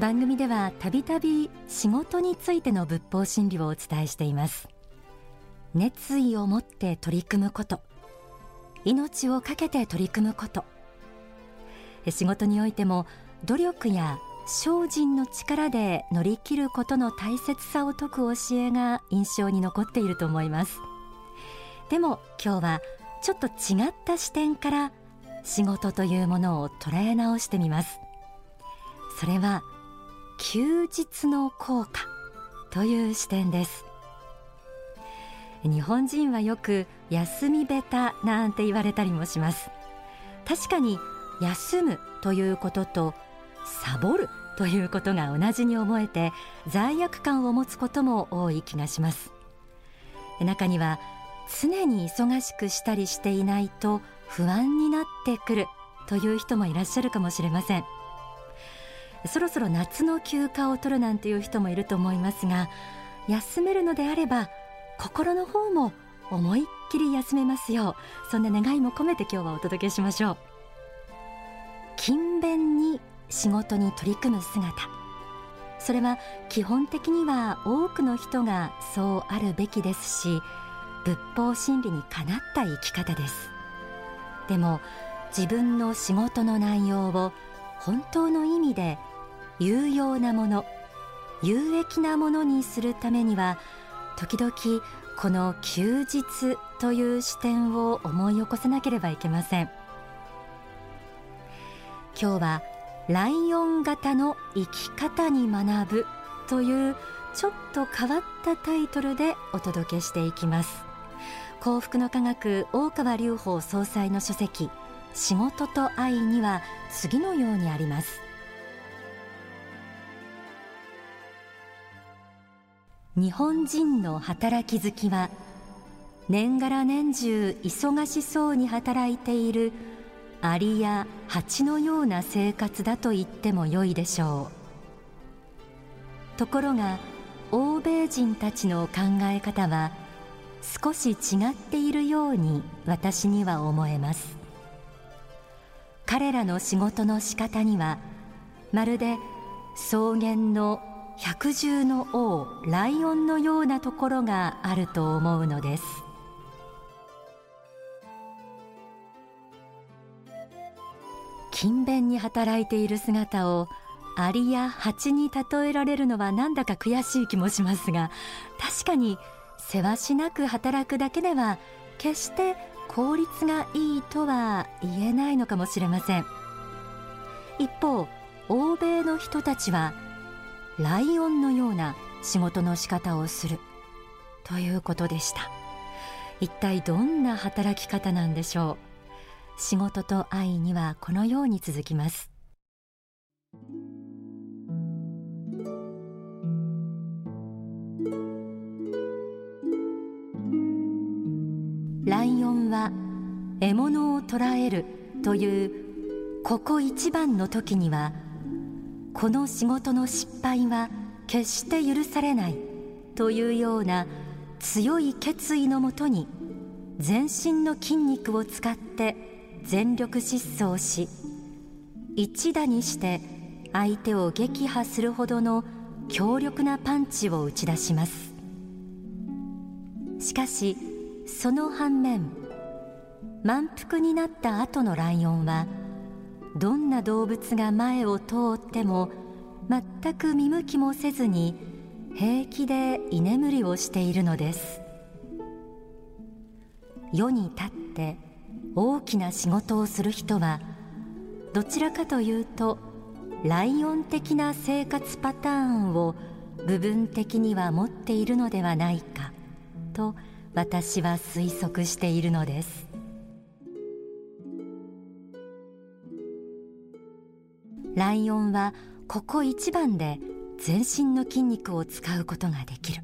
番組ではたびたび仕事についての仏法真理をお伝えしています。熱意を持って取り組むこと。命を懸けて取り組むこと。仕事においても努力や精進の力で乗り切ることの大切さを説く教えが印象に残っていると思います。でも今日はちょっと違った視点から仕事というものを捉え直してみます。それは休日の効果という視点です。日本人はよく休みべたなんて言われたりもします。確かに休むということとサボるということが同じに思えて罪悪感を持つことも多い気がします。中には常に忙しくしたりしていないと不安になってくるという人もいらっしゃるかもしれません。そろそろ夏の休暇を取るなんていう人もいると思いますが休めるのであれば心の方も思いっきり休めますようそんな願いも込めて今日はお届けしましょう。勤勉に仕事に取り組む姿。それは基本的には多くの人がそうあるべきですし仏法真理にかなった生き方です。でも自分の仕事の内容を本当の意味で有用なもの有益なものにするためには時々この休日という視点を思い起こさなければいけません。今日はライオン型の生き方に学ぶというちょっと変わったタイトルでお届けしていきます。幸福の科学大川隆法総裁の書籍仕事と愛には次のようにあります。日本人の働き好きは年がら年中忙しそうに働いているアリや蜂のような生活だと言ってもよいでしょう。ところが欧米人たちの考え方は少し違っているように私には思えます。彼らの仕事の仕方にはまるで草原の百獣の王ライオンのようなところがあると思うのです。勤勉に働いている姿をアリや蜂に例えられるのはなんだか悔しい気もしますが確かにせわしなく働くだけでは決して効率がいいとは言えないのかもしれません。一方欧米の人たちはライオンのような仕事の仕方をする。ということでした。一体どんな働き方なんでしょう？仕事と愛にはこのように続きます。ライオンは獲物を捕らえるというここ一番の時にはこの仕事の失敗は決して許されない。というような強い決意のもとに全身の筋肉を使って全力疾走し一打にして相手を撃破するほどの強力なパンチを打ち出します。しかしその反面満腹になった後のライオンはどんな動物が前を通っても全く見向きもせずに平気で居眠りをしているのです。世に立って大きな仕事をする人はどちらかというとライオン的な生活パターンを部分的には持っているのではないかと私は推測しているのです。ライオンはここ一番で全身の筋肉を使うことができる。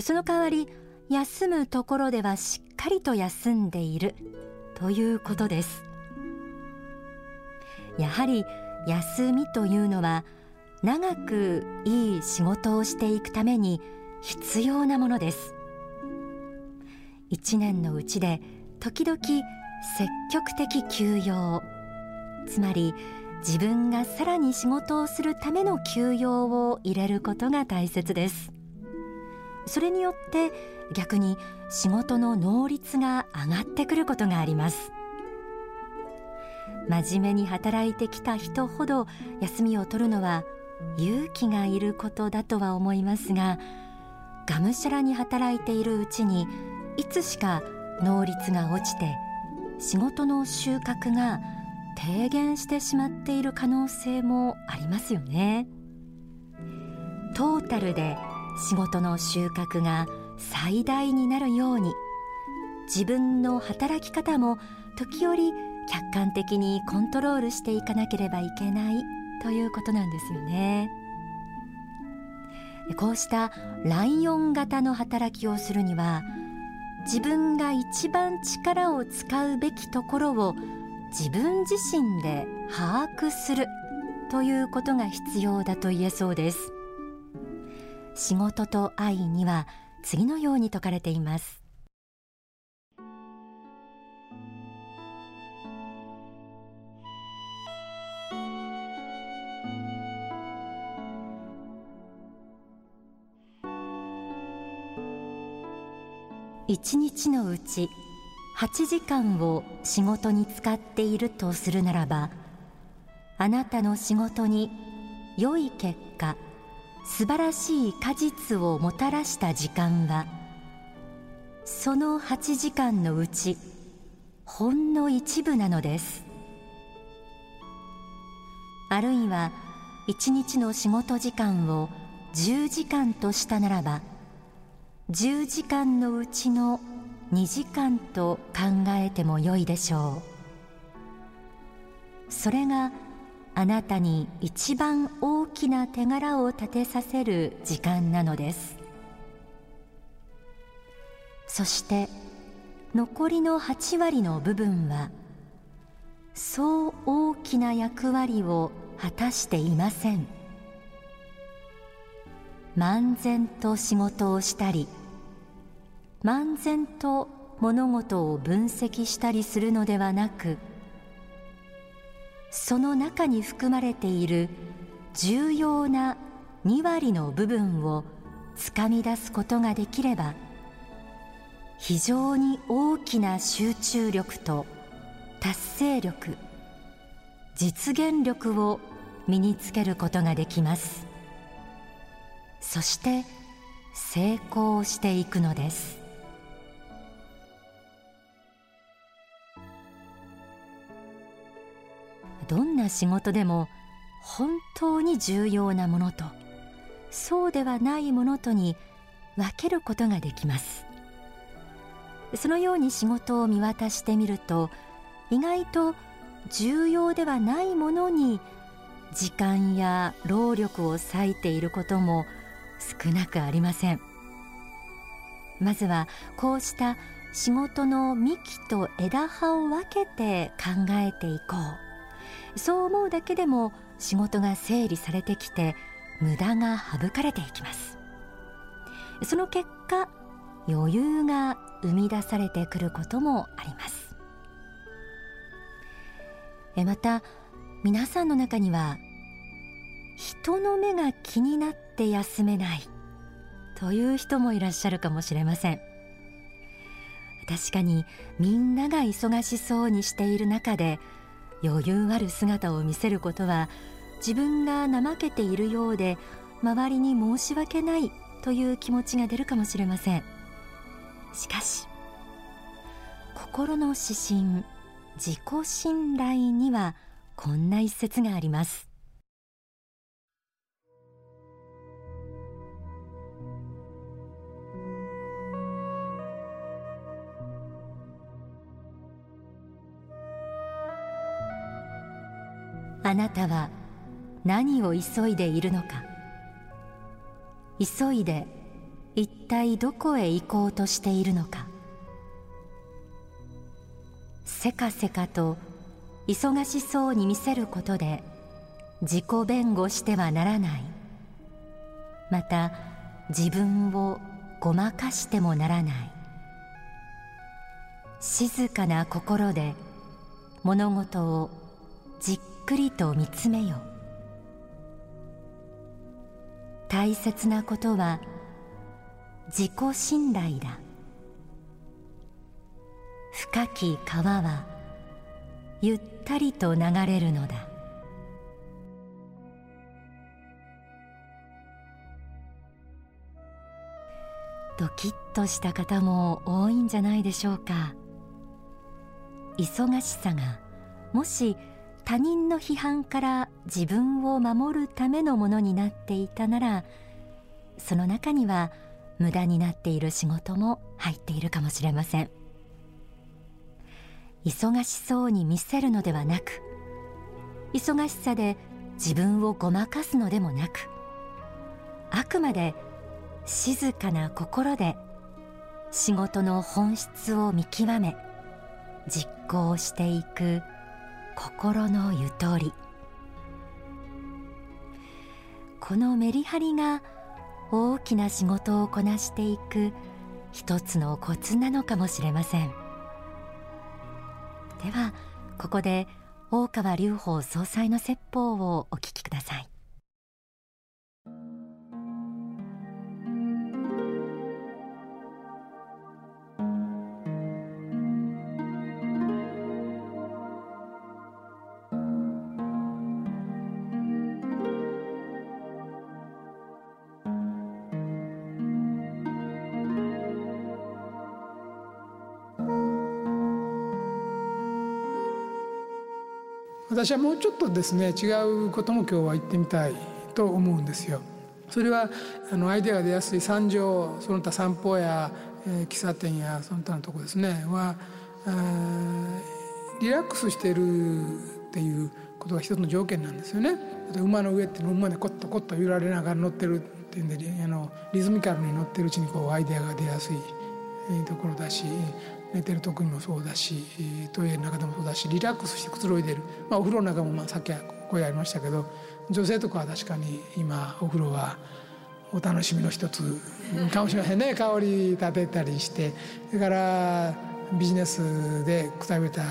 その代わり休むところではしっかりと休んでいる。ということです。やはり休みというのは長くいい仕事をしていくために必要なものです。一年のうちで時々積極的休養。つまり自分がさらに仕事をするための休養を入れることが大切です。それによって逆に仕事の能率が上がってくることがあります。真面目に働いてきた人ほど休みを取るのは勇気がいることだとは思いますががむしゃらに働いているうちにいつしか能率が落ちて仕事の収穫が低減してしまっている可能性もありますよね。トータルで仕事の収穫が最大になるように自分の働き方も時折客観的にコントロールしていかなければいけないということなんですよね。こうしたライオン型の働きをするには自分が一番力を使うべきところを自分自身で把握するということが必要だと言えそうです。仕事と愛には次のように説かれています。一日のうち8時間を仕事に使っているとするならばあなたの仕事に良い結果素晴らしい果実をもたらした時間はその8時間のうちほんの一部なのです。あるいは一日の仕事時間を10時間としたならば10時間のうちの2時間と考えてもよいでしょう。それがあなたに一番大きな手柄を立てさせる時間なのです。そして残りの8割の部分はそう大きな役割を果たしていません。漫然と仕事をしたり漫然と物事を分析したりするのではなくその中に含まれている重要な2割の部分をつかみ出すことができれば非常に大きな集中力と達成力実現力を身につけることができます。そして成功していくのです。仕事でも本当に重要なものとそうではないものとに分けることができます。そのように仕事を見渡してみると意外と重要ではないものに時間や労力を割いていることも少なくありません。まずはこうした仕事の幹と枝葉を分けて考えていこう。そう思うだけでも仕事が整理されてきて無駄が省かれていきます。その結果余裕が生み出されてくることもあります。また皆さんの中には人の目が気になって休めないという人もいらっしゃるかもしれません。確かにみんなが忙しそうにしている中で余裕ある姿を見せることは自分が怠けているようで周りに申し訳ないという気持ちが出るかもしれません。しかし心の指針自己信頼にはこんな一節があります。あなたは何を急いでいるのか。急いで一体どこへ行こうとしているのか。せかせかと忙しそうに見せることで自己弁護してはならない。また自分をごまかしてもならない。静かな心で物事をじっくりと見つめよ大切なことは自己信頼だ。深き川はゆったりと流れるのだ。ドキッとした方も多いんじゃないでしょうか。忙しさがもし他人の批判から自分を守るためのものになっていたならその中には無駄になっている仕事も入っているかもしれません。忙しそうに見せるのではなく忙しさで自分をごまかすのでもなくあくまで静かな心で仕事の本質を見極め実行していく心のゆとり。このメリハリが大きな仕事をこなしていく一つのコツなのかもしれません。ではここで大川隆法総裁の説法をお聞きください。私はもうちょっとですね違うことも今日は言ってみたいと思うんですよ。それはあのアイデアが出やすい山上その他散歩や、えー、喫茶店やその他のとこですねはリラックスしているっていうことが一つの条件なんですよね。馬の上っていうの馬でコッとコッと揺られながら乗ってるっていうんであのリズミカルに乗ってるうちにこうアイデアが出やすいところだし寝てる時にもそうだしトイレの中でもそうだしリラックスしてくつろいでる、まあ、お風呂の中もまあさっき声ありましたけど女性とかは確かに今お風呂はお楽しみの一つかもしれませんね。香り立てたりして。それからビジネスでくたびれた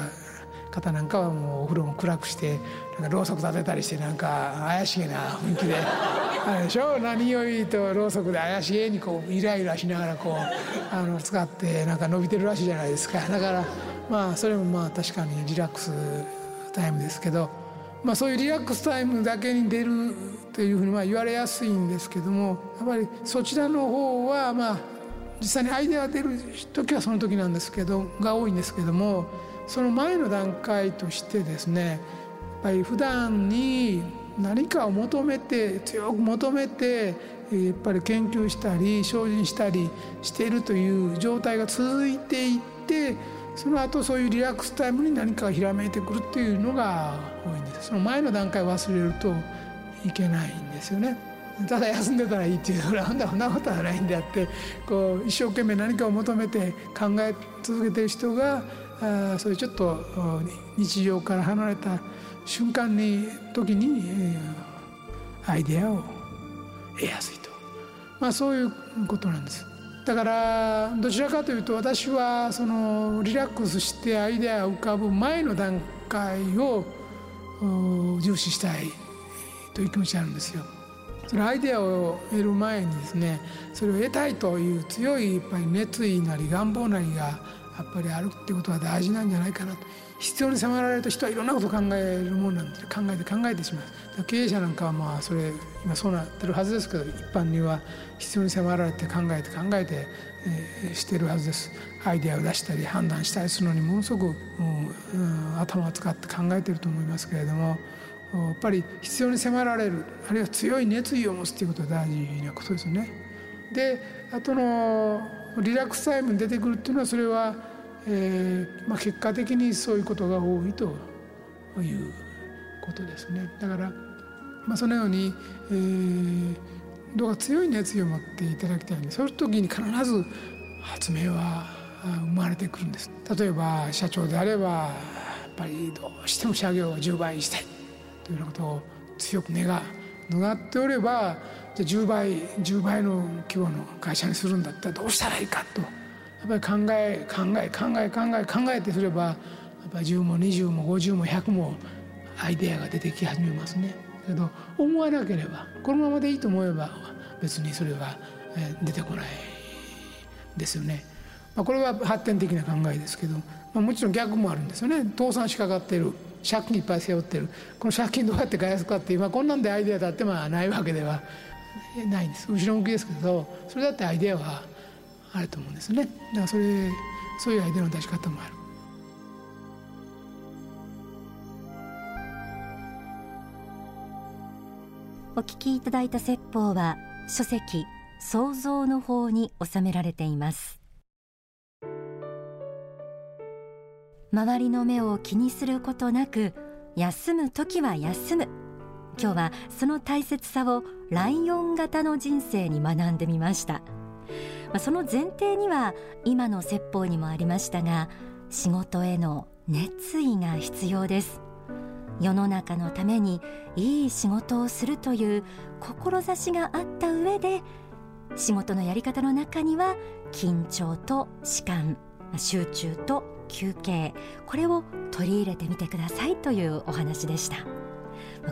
方なんかはもうお風呂も暗くしてなんかろうそく立てたりしてなんか怪しげな雰囲気で。あれでしょ？何よりとろうそくで怪しげにこうイライラしながらこうあの使ってなんか伸びてるらしいじゃないですか。だからまあそれもまあ確かにリラックスタイムですけど、まあ、そういうリラックスタイムだけに出るというふうにまあ言われやすいんですけどもやっぱりそちらの方はまあ実際にアイデアが出る時はその時なんですけどが多いんですけどもその前の段階としてですねやっぱり普段に何かを求めて強く求めてやっぱり研究したり精進したりしているという状態が続いていってその後そういうリラックスタイムに何かがひらめいてくるっていうのが多いんです。その前の段階を忘れるといけないんですよね。ただ休んでたらいいっていうのはそんなことはないんであってこう一生懸命何かを求めて考え続けてる人があそういうちょっと日常から離れた瞬間に時に、えー、アイデアを得やすいと、まあ、そういうことなんです。だからどちらかというと私はそのリラックスしてアイデアが浮かぶ前の段階を重視したいという気持ちがあるんですよ。そのアイデアを得る前にですねそれを得たいという強いやっぱり熱意なり願望なりがやっぱりあるってことは大事なんじゃないかなと。必要に迫られると人はいろんなこと考えるもんなんで考えて考えてしまう。経営者なんかはまあそれ今そうなってるはずですけど一般には必要に迫られて考えて考えて、えー、してるはずです。アイデアを出したり判断したりするのにものすごく、うん、頭を使って考えてると思いますけれどもやっぱり必要に迫られるあるいは強い熱意を持つということが大事なことですよね。であとのリラックスタイムに出てくるっていうのはそれはえーまあ、結果的にそういうことが多いということですね。だから、まあ、そのように、えー、どうか強い熱意を持っていただきたいんでそういう時に必ず発明は生まれてくるんです。例えば社長であればやっぱりどうしても社業を10倍にしたいというようなことを強く願う願っておればじゃあ10倍10倍の規模の会社にするんだったらどうしたらいいかと。やっぱり考え考え考え考え考えてすればやっぱり10も20も50も100もアイデアが出てき始めますねけど思わなければこのままでいいと思えば別にそれは出てこないですよね。まあ、これは発展的な考えですけど、まあ、もちろん逆もあるんですよね。倒産しかかってる。借金いっぱい背負ってる。この借金どうやって返すかっていう、まあ、こんなんでアイデアだってまあないわけではないんです。後ろ向きですけどそれだってアイデアはあると思うんですね。だからそれそういうアイデアの出し方もある。お聞きいただいた説法は書籍創造の法に収められています。周りの目を気にすることなく休む時は休む。今日はその大切さをライオン型の人生に学んでみました。その前提には今の説法にもありましたが仕事への熱意が必要です。世の中のためにいい仕事をするという志があった上で仕事のやり方の中には緊張と弛緩集中と休憩これを取り入れてみてくださいというお話でした。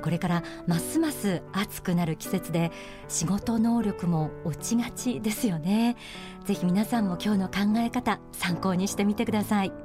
これからますます暑くなる季節で仕事能力も落ちがちですよね。ぜひ皆さんも今日の考え方参考にしてみてください。